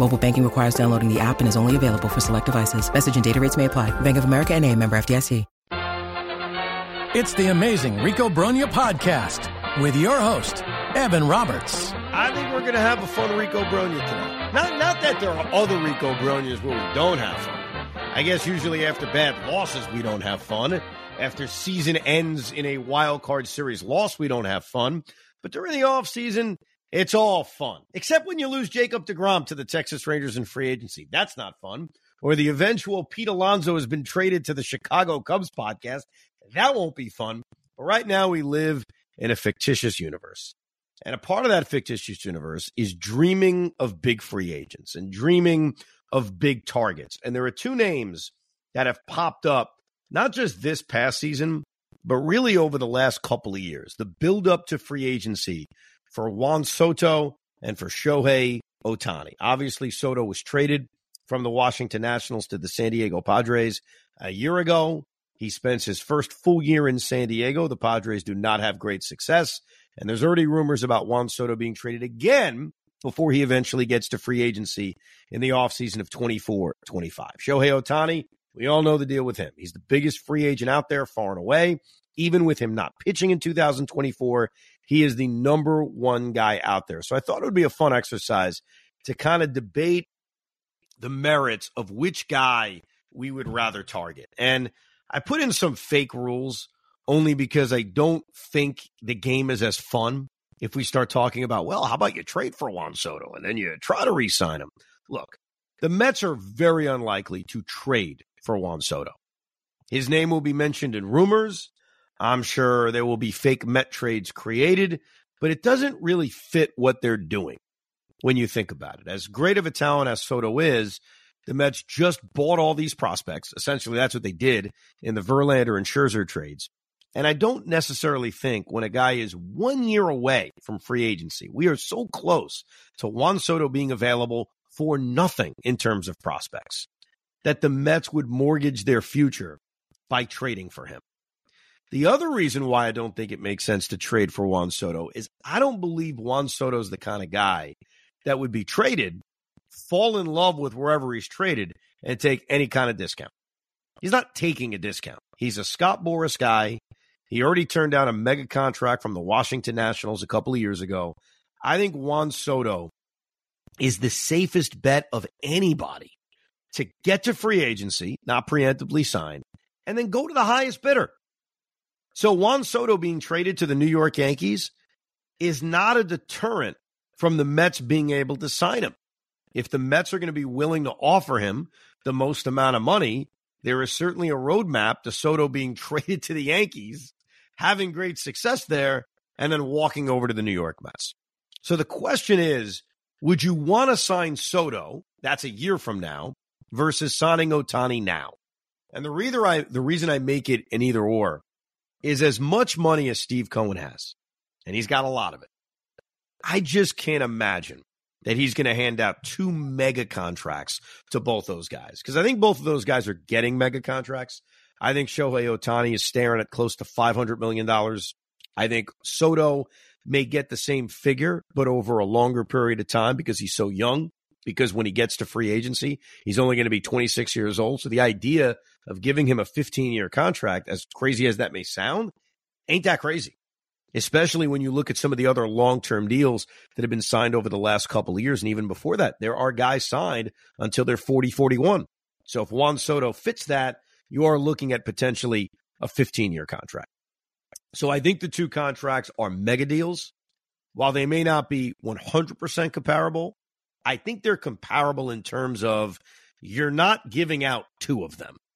Mobile banking requires downloading the app and is only available for select devices. Message and data rates may apply. Bank of America and a member FDIC. It's the amazing Rico Brogna podcast with your host, Evan Roberts. I think we're going to have a fun Rico Brogna today. Not, not that there are other Rico Brognas where we don't have fun. I guess usually after bad losses, we don't have fun. After season ends in a wild card series loss, we don't have fun. But during the offseason, it's all fun. Except when you lose Jacob DeGrom to the Texas Rangers in free agency. That's not fun. Or the eventual Pete Alonso has been traded to the Chicago Cubs podcast. That won't be fun. But right now, we live in a fictitious universe. And a part of that fictitious universe is dreaming of big free agents and dreaming of big targets. And there are two names that have popped up, not just this past season, but really over the last couple of years. The build up to free agency for Juan Soto and for Shohei Ohtani. Obviously, Soto was traded from the Washington Nationals to the San Diego Padres a year ago. He spends his first full year in San Diego. The Padres do not have great success. And there's already rumors about Juan Soto being traded again before he eventually gets to free agency in the offseason of 24 25. Shohei Ohtani, we all know the deal with him. He's the biggest free agent out there, far and away. Even with him not pitching in 2024, he is the number one guy out there. So I thought it would be a fun exercise to kind of debate the merits of which guy we would rather target. And I put in some fake rules only because I don't think the game is as fun if we start talking about, well, how about you trade for Juan Soto and then you try to re sign him? Look, the Mets are very unlikely to trade for Juan Soto. His name will be mentioned in rumors. I'm sure there will be fake Met trades created, but it doesn't really fit what they're doing when you think about it. As great of a talent as Soto is, the Mets just bought all these prospects. Essentially, that's what they did in the Verlander and Scherzer trades. And I don't necessarily think when a guy is one year away from free agency, we are so close to Juan Soto being available for nothing in terms of prospects, that the Mets would mortgage their future by trading for him. The other reason why I don't think it makes sense to trade for Juan Soto is I don't believe Juan Soto's the kind of guy that would be traded, fall in love with wherever he's traded, and take any kind of discount. He's not taking a discount. He's a Scott Boras guy. He already turned down a mega contract from the Washington Nationals a couple of years ago. I think Juan Soto is the safest bet of anybody to get to free agency, not preemptively sign, and then go to the highest bidder. So Juan Soto being traded to the New York Yankees is not a deterrent from the Mets being able to sign him. If the Mets are going to be willing to offer him the most amount of money, there is certainly a roadmap to Soto being traded to the Yankees having great success there, and then walking over to the New York Mets. So the question is would you want to sign Soto? That's a year from now versus signing Ohtani now. And the reason I the reason I make it an either or is as much money as Steve Cohen has, and he's got a lot of it. I just can't imagine that he's going to hand out two mega contracts to both those guys because I think both of those guys are getting mega contracts. I think Shohei Ohtani is staring at close to $500 million. I think Soto may get the same figure, but over a longer period of time because he's so young. Because when he gets to free agency, he's only going to be 26 years old. So the idea of giving him a 15 year contract, as crazy as that may sound, ain't that crazy. Especially when you look at some of the other long term deals that have been signed over the last couple of years. And even before that, there are guys signed until they're 40, 41. So if Juan Soto fits that, you are looking at potentially a 15 year contract. So I think the two contracts are mega deals. While they may not be 100% comparable, I think they're comparable in terms of you're not giving out two of them.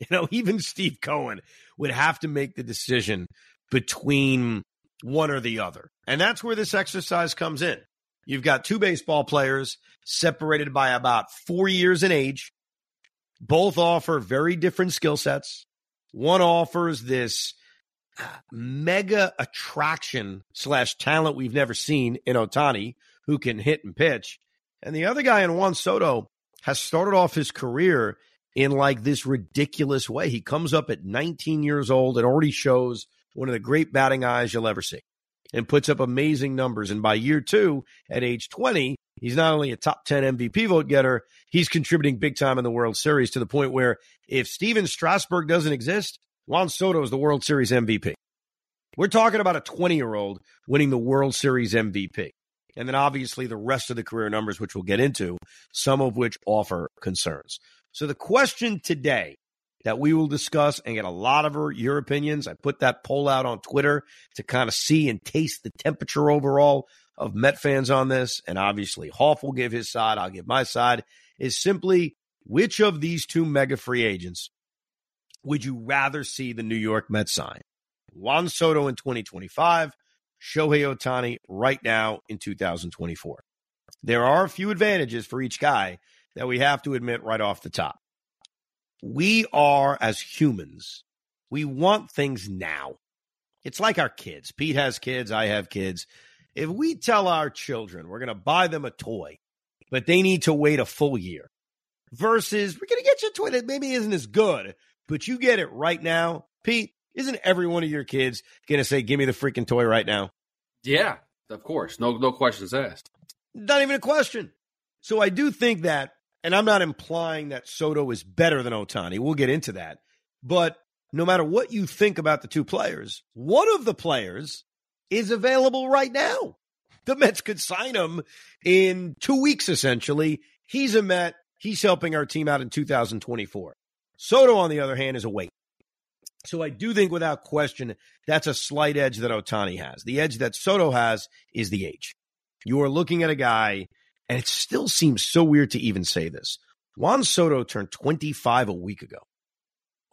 You know, even Steve Cohen would have to make the decision between one or the other. And that's where this exercise comes in. You've got two baseball players separated by about four years in age. Both offer very different skill sets. One offers this uh, mega attraction slash talent we've never seen in Ohtani, who can hit and pitch. And the other guy in Juan Soto has started off his career in like this ridiculous way. He comes up at 19 years old and already shows one of the great batting eyes you'll ever see and puts up amazing numbers. And by year two, at age 20, he's not only a top 10 MVP vote getter, he's contributing big time in the World Series to the point where if Stephen Strasburg doesn't exist, Juan Soto is the World Series MVP. We're talking about a 20 year old winning the World Series MVP. And then obviously the rest of the career numbers, which we'll get into, some of which offer concerns. So the question today that we will discuss and get a lot of your opinions. I put that poll out on Twitter to kind of see and taste the temperature overall of Met fans on this. And obviously, Hoff will give his side, I'll give my side. Is simply which of these two mega free agents would you rather see the New York Mets sign? Juan Soto in 2025, Shohei Ohtani right now in 2024. There are a few advantages for each guy that we have to admit right off the top. We are, as humans, we want things now. It's like our kids. Pete has kids, I have kids. If we tell our children we're going to buy them a toy, but they need to wait a full year, versus we're going to get you a toy that maybe isn't as good, but you get it right now, Pete, isn't every one of your kids going to say, give me the freaking toy right now? Yeah, of course. No, no questions asked. Not even a question. So I do think that and I'm not implying that Soto is better than Ohtani. We'll get into that. But no matter what you think about the two players, one of the players is available right now. The Mets could sign him in two weeks, essentially. He's a Met. He's helping our team out in 2024. Soto, on the other hand, is a wait. So I do think without question, that's a slight edge that Ohtani has. The edge that Soto has is the age. You are looking at a guy and it still seems so weird to even say this. Juan Soto turned 25 a week ago.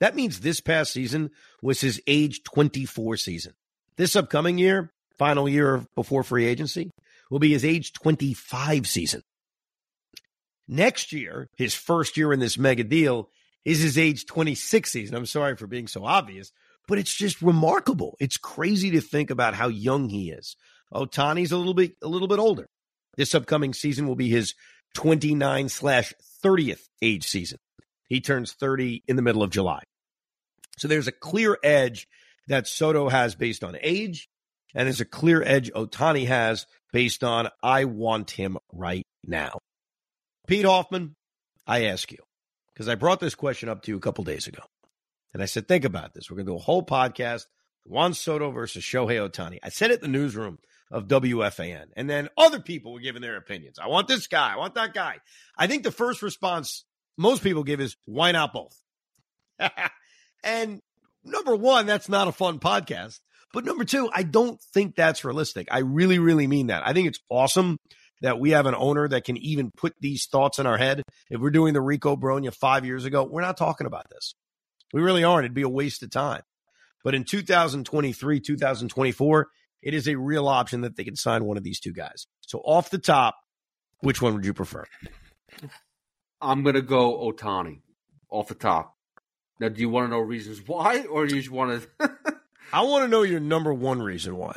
That means this past season was his age 24 season. This upcoming year, final year before free agency, will be his age 25 season. Next year, his first year in this mega deal, is his age 26 season. I'm sorry for being so obvious, but it's just remarkable. It's crazy to think about how young he is. Oh, Ohtani's a little bit a little bit older. This upcoming season will be his 29 slash 30th age season. He turns 30 in the middle of July. So there's a clear edge that Soto has based on age, and there's a clear edge Ohtani has based on I want him right now. Pete Hoffman, I ask you, because I brought this question up to you a couple days ago. And I said, think about this. We're going to do a whole podcast Juan Soto versus Shohei Ohtani. I said it in the newsroom of WFAN. And then other people were giving their opinions. I want this guy. I want that guy. I think the first response most people give is, why not both? and number one, that's not a fun podcast. But number two, I don't think that's realistic. I really, really mean that. I think it's awesome that we have an owner that can even put these thoughts in our head. If we're doing the Rico Brogna five years ago, we're not talking about this. We really aren't. It'd be a waste of time. But in 2023, 2024, it is a real option that they can sign one of these two guys. So off the top, which one would you prefer? I'm gonna go Ohtani off the top. Now, do you want to know reasons why, or do you just want to? I want to know your number one reason why.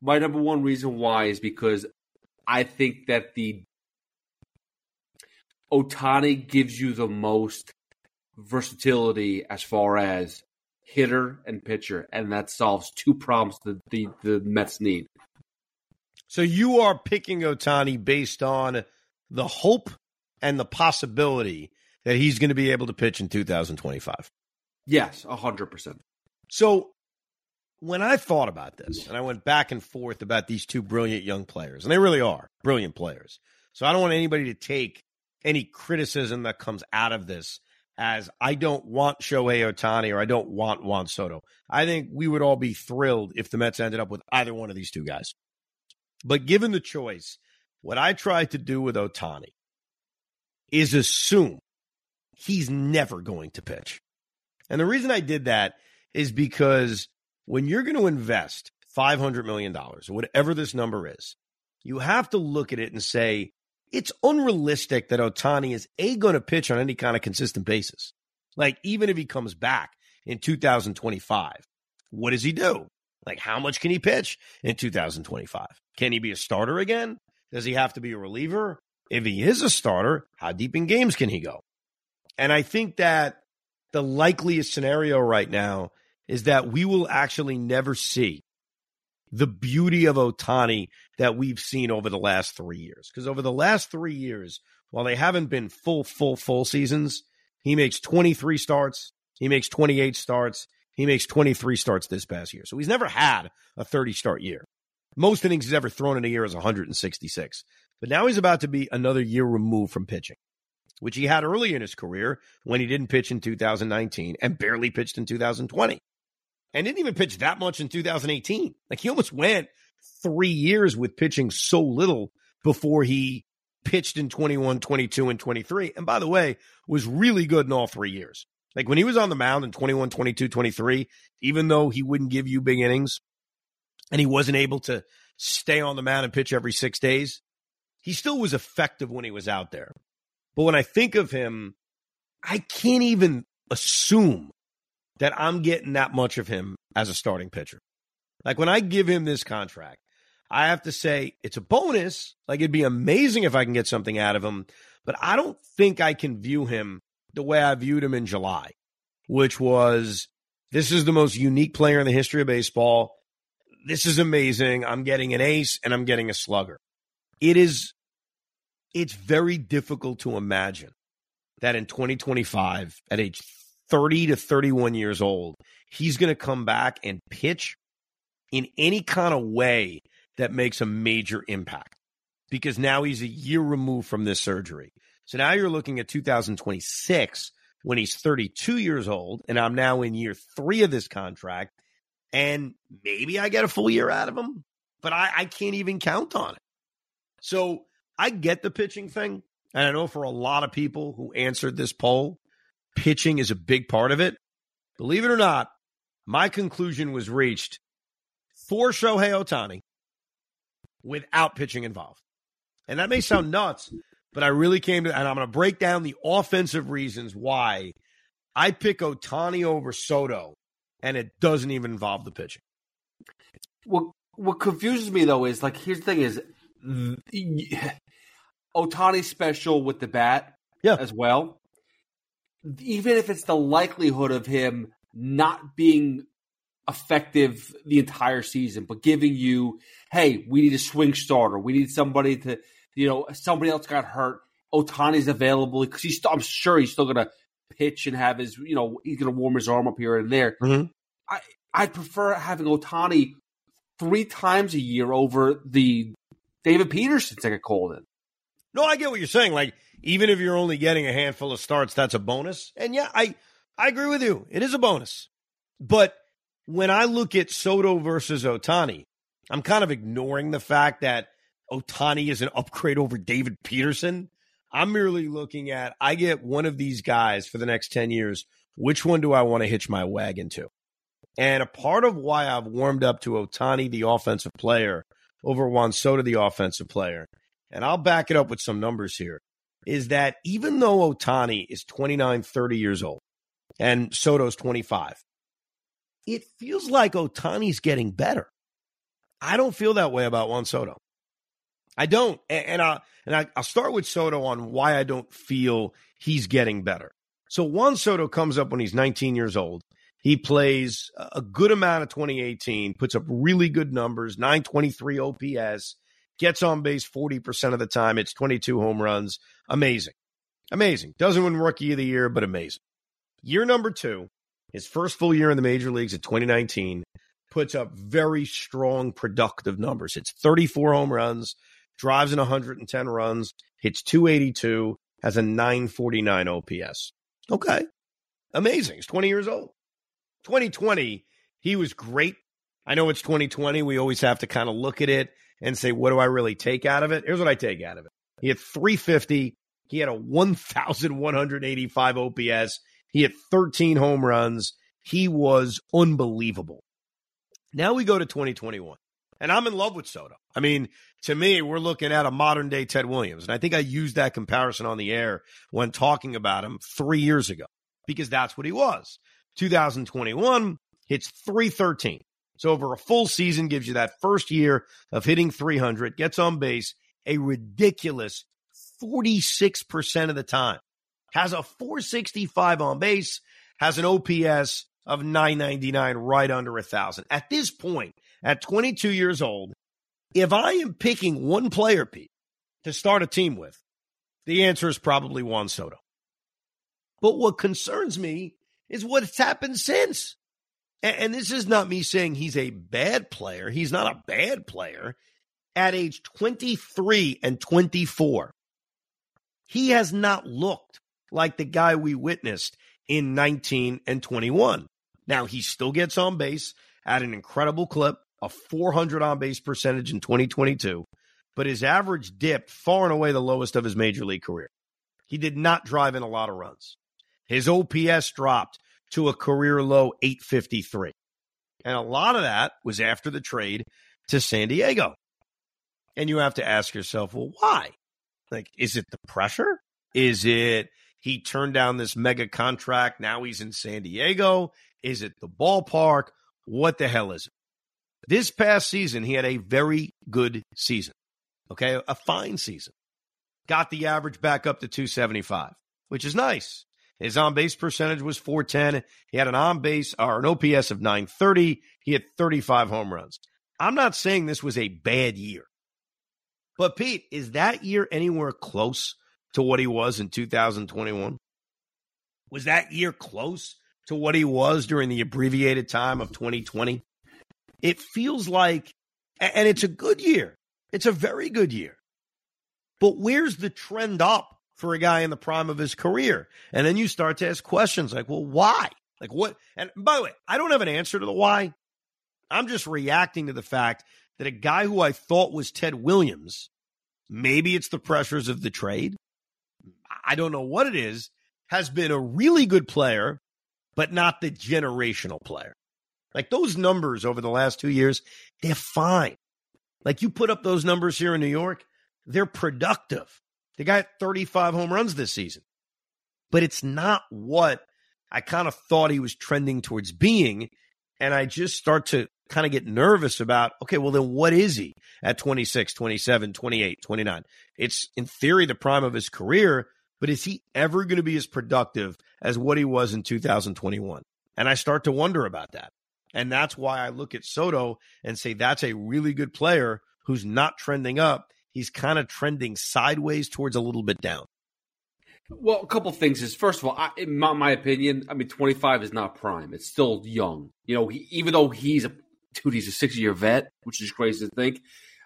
My number one reason why is because I think that the Ohtani gives you the most versatility as far as hitter and pitcher, and that solves two problems that the, the Mets need. So you are picking Ohtani based on the hope and the possibility that he's going to be able to pitch in 2025. Yes, 100%. So when I thought about this and I went back and forth about these two brilliant young players, and they really are brilliant players. So I don't want anybody to take any criticism that comes out of this as I don't want Shohei Ohtani or I don't want Juan Soto. I think we would all be thrilled if the Mets ended up with either one of these two guys. But given the choice, what I tried to do with Ohtani is assume he's never going to pitch. And the reason I did that is because when you're going to invest $500 million, whatever this number is, you have to look at it and say, it's unrealistic that Ohtani is A, going to pitch on any kind of consistent basis. Like, even if he comes back in 2025, what does he do? Like, how much can he pitch in 2025? Can he be a starter again? Does he have to be a reliever? If he is a starter, how deep in games can he go? And I think that the likeliest scenario right now is that we will actually never see the beauty of Ohtani that we've seen over the last three years. Because over the last three years, while they haven't been full, full, full seasons, he makes 23 starts, he makes 28 starts, he makes 23 starts this past year. So he's never had a 30 start year. Most innings he's ever thrown in a year is 166. But now he's about to be another year removed from pitching, which he had early in his career when he didn't pitch in 2019 and barely pitched in 2020 and didn't even pitch that much in 2018. Like he almost went three years with pitching so little before he pitched in 21, 22, and 23. And by the way, was really good in all three years. Like when he was on the mound in 21, 22, 23, even though he wouldn't give you big innings and he wasn't able to stay on the mound and pitch every six days, he still was effective when he was out there. But when I think of him, I can't even assume that I'm getting that much of him as a starting pitcher. Like when I give him this contract, I have to say it's a bonus. Like it'd be amazing if I can get something out of him, but I don't think I can view him the way I viewed him in July, which was this is the most unique player in the history of baseball. This is amazing. I'm getting an ace and I'm getting a slugger. It is, it's very difficult to imagine that in 2025, at age 30 to 31 years old, he's going to come back and pitch in any kind of way that makes a major impact because now he's a year removed from this surgery. So now you're looking at 2026 when he's 32 years old, and I'm now in year three of this contract, and maybe I get a full year out of him, but I, I can't even count on it. So I get the pitching thing. And I know for a lot of people who answered this poll, pitching is a big part of it. Believe it or not, my conclusion was reached for Shohei Ohtani without pitching involved. And that may sound nuts, but I really came to, and I'm going to break down the offensive reasons why I pick Ohtani over Soto, and it doesn't even involve the pitching. What what confuses me though is like here's the thing is Ohtani's special with the bat, yeah, as well even if it's the likelihood of him not being effective the entire season, but giving you, hey, we need a swing starter. We need somebody to, you know, somebody else got hurt. Ohtani's available because he's. I'm sure he's still going to pitch and have his, you know, he's going to warm his arm up here and there. Mm-hmm. I I prefer having Ohtani three times a year over the David Peterson that get called in. No, I get what you're saying. Like even if you're only getting a handful of starts, that's a bonus. And yeah, I I agree with you. It is a bonus. But when I look at Soto versus Ohtani, I'm kind of ignoring the fact that Ohtani is an upgrade over David Peterson. I'm merely looking at I get one of these guys for the next 10 years. Which one do I want to hitch my wagon to? And a part of why I've warmed up to Ohtani, the offensive player, over Juan Soto, the offensive player, and I'll back it up with some numbers here, is that even though Ohtani is 29, 30 years old and Soto's 25, it feels like Ohtani's getting better. I don't feel that way about Juan Soto. I don't. And, I and I, I'll start with Soto on why I don't feel he's getting better. So Juan Soto comes up when he's 19 years old. He plays a good amount of 2018, puts up really good numbers, 923 OPS, gets on base 40% of the time. It's 22 home runs. Amazing. Amazing. Doesn't win rookie of the year, but amazing. Year number two, his first full year in the major leagues in 2019, puts up very strong productive numbers. It's 34 home runs, drives in 110 runs, hits 282, has a 949 OPS. Okay. Amazing. He's 20 years old. 2020, he was great. I know it's 2020. We always have to kind of look at it and say, what do I really take out of it? Here's what I take out of it. He had 350. He had a 1,185 OPS. He had 13 home runs. He was unbelievable. Now we go to 2021. And I'm in love with Soto. I mean, to me, we're looking at a modern day Ted Williams. And I think I used that comparison on the air when talking about him three years ago because that's what he was. 2021 hits 313. So over a full season gives you that first year of hitting 300, gets on base a ridiculous 46% of the time. Has a 465 on base, has an OPS of 999 right under a thousand. At this point, at 22 years old, if I am picking one player, Pete, to start a team with, the answer is probably Juan Soto. But what concerns me is what's happened since. And, this is not me saying he's a bad player. He's not a bad player. At age 23 and 24, he has not looked like the guy we witnessed in 19 and 21. Now, he still gets on base at an incredible clip, a 400 on base percentage in 2022, but his average dipped far and away the lowest of his major league career. He did not drive in a lot of runs. His OPS dropped to a career low 853. And a lot of that was after the trade to San Diego. And you have to ask yourself, well, why? Like, is it the pressure? Is it he turned down this mega contract? Now he's in San Diego. Is it the ballpark? What the hell is it? This past season, he had a very good season. Okay. A fine season. Got the average back up to 275, which is nice. His on base percentage was 410. He had an on base uh, or an OPS of 930. He had 35 home runs. I'm not saying this was a bad year. But Pete, is that year anywhere close to what he was in 2021? Was that year close to what he was during the abbreviated time of 2020? It feels like, and it's a good year. It's a very good year. But where's the trend up for a guy in the prime of his career? And then you start to ask questions like, well, why? Like what? And by the way, I don't have an answer to the why. I'm just reacting to the fact that a guy who I thought was Ted Williams, maybe it's the pressures of the trade. I don't know what it is, has been a really good player, but not the generational player. Like those numbers over the last two years, they're fine. Like you put up those numbers here in New York, they're productive. They got 35 home runs this season, but it's not what I kind of thought he was trending towards being. And I just start to kind of get nervous about, okay, well, then what is he at 26, 27, 28, 29? It's in theory the prime of his career, but is he ever going to be as productive as what he was in 2021? And I start to wonder about that. And that's why I look at Soto and say that's a really good player who's not trending up. He's kind of trending sideways towards a little bit down. Well, a couple things is first of all, I, in my, my, opinion, I mean, 25 is not prime. It's still young. You know, he, even though he's a dude, he's a six year vet, which is crazy to think.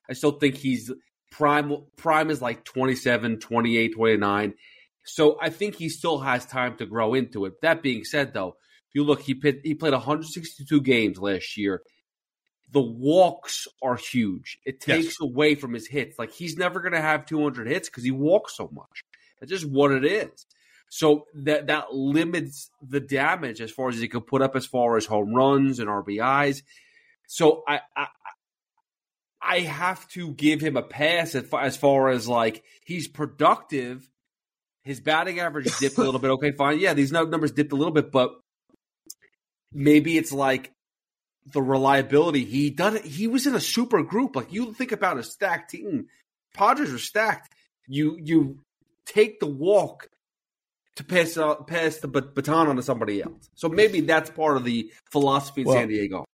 I still think he's prime. Prime is like 27, 28, 29. So I think he still has time to grow into it. That being said, though, if you look, he played, he played 162 games last year. The walks are huge. It takes yes. away from his hits. Like he's never going to have 200 hits because he walks so much. That's just what it is. So that that limits the damage as far as he could put up as far as home runs and RBIs. So I, I I have to give him a pass as far as like he's productive. His batting average dipped a little bit. Okay, fine. Yeah, these numbers dipped a little bit, but maybe it's like the reliability. He done it. he was in a super group. Like you think about a stacked team. Padres are stacked. You you take the walk to pass uh, pass the baton on to somebody else. So maybe that's part of the philosophy in Well, San Diego.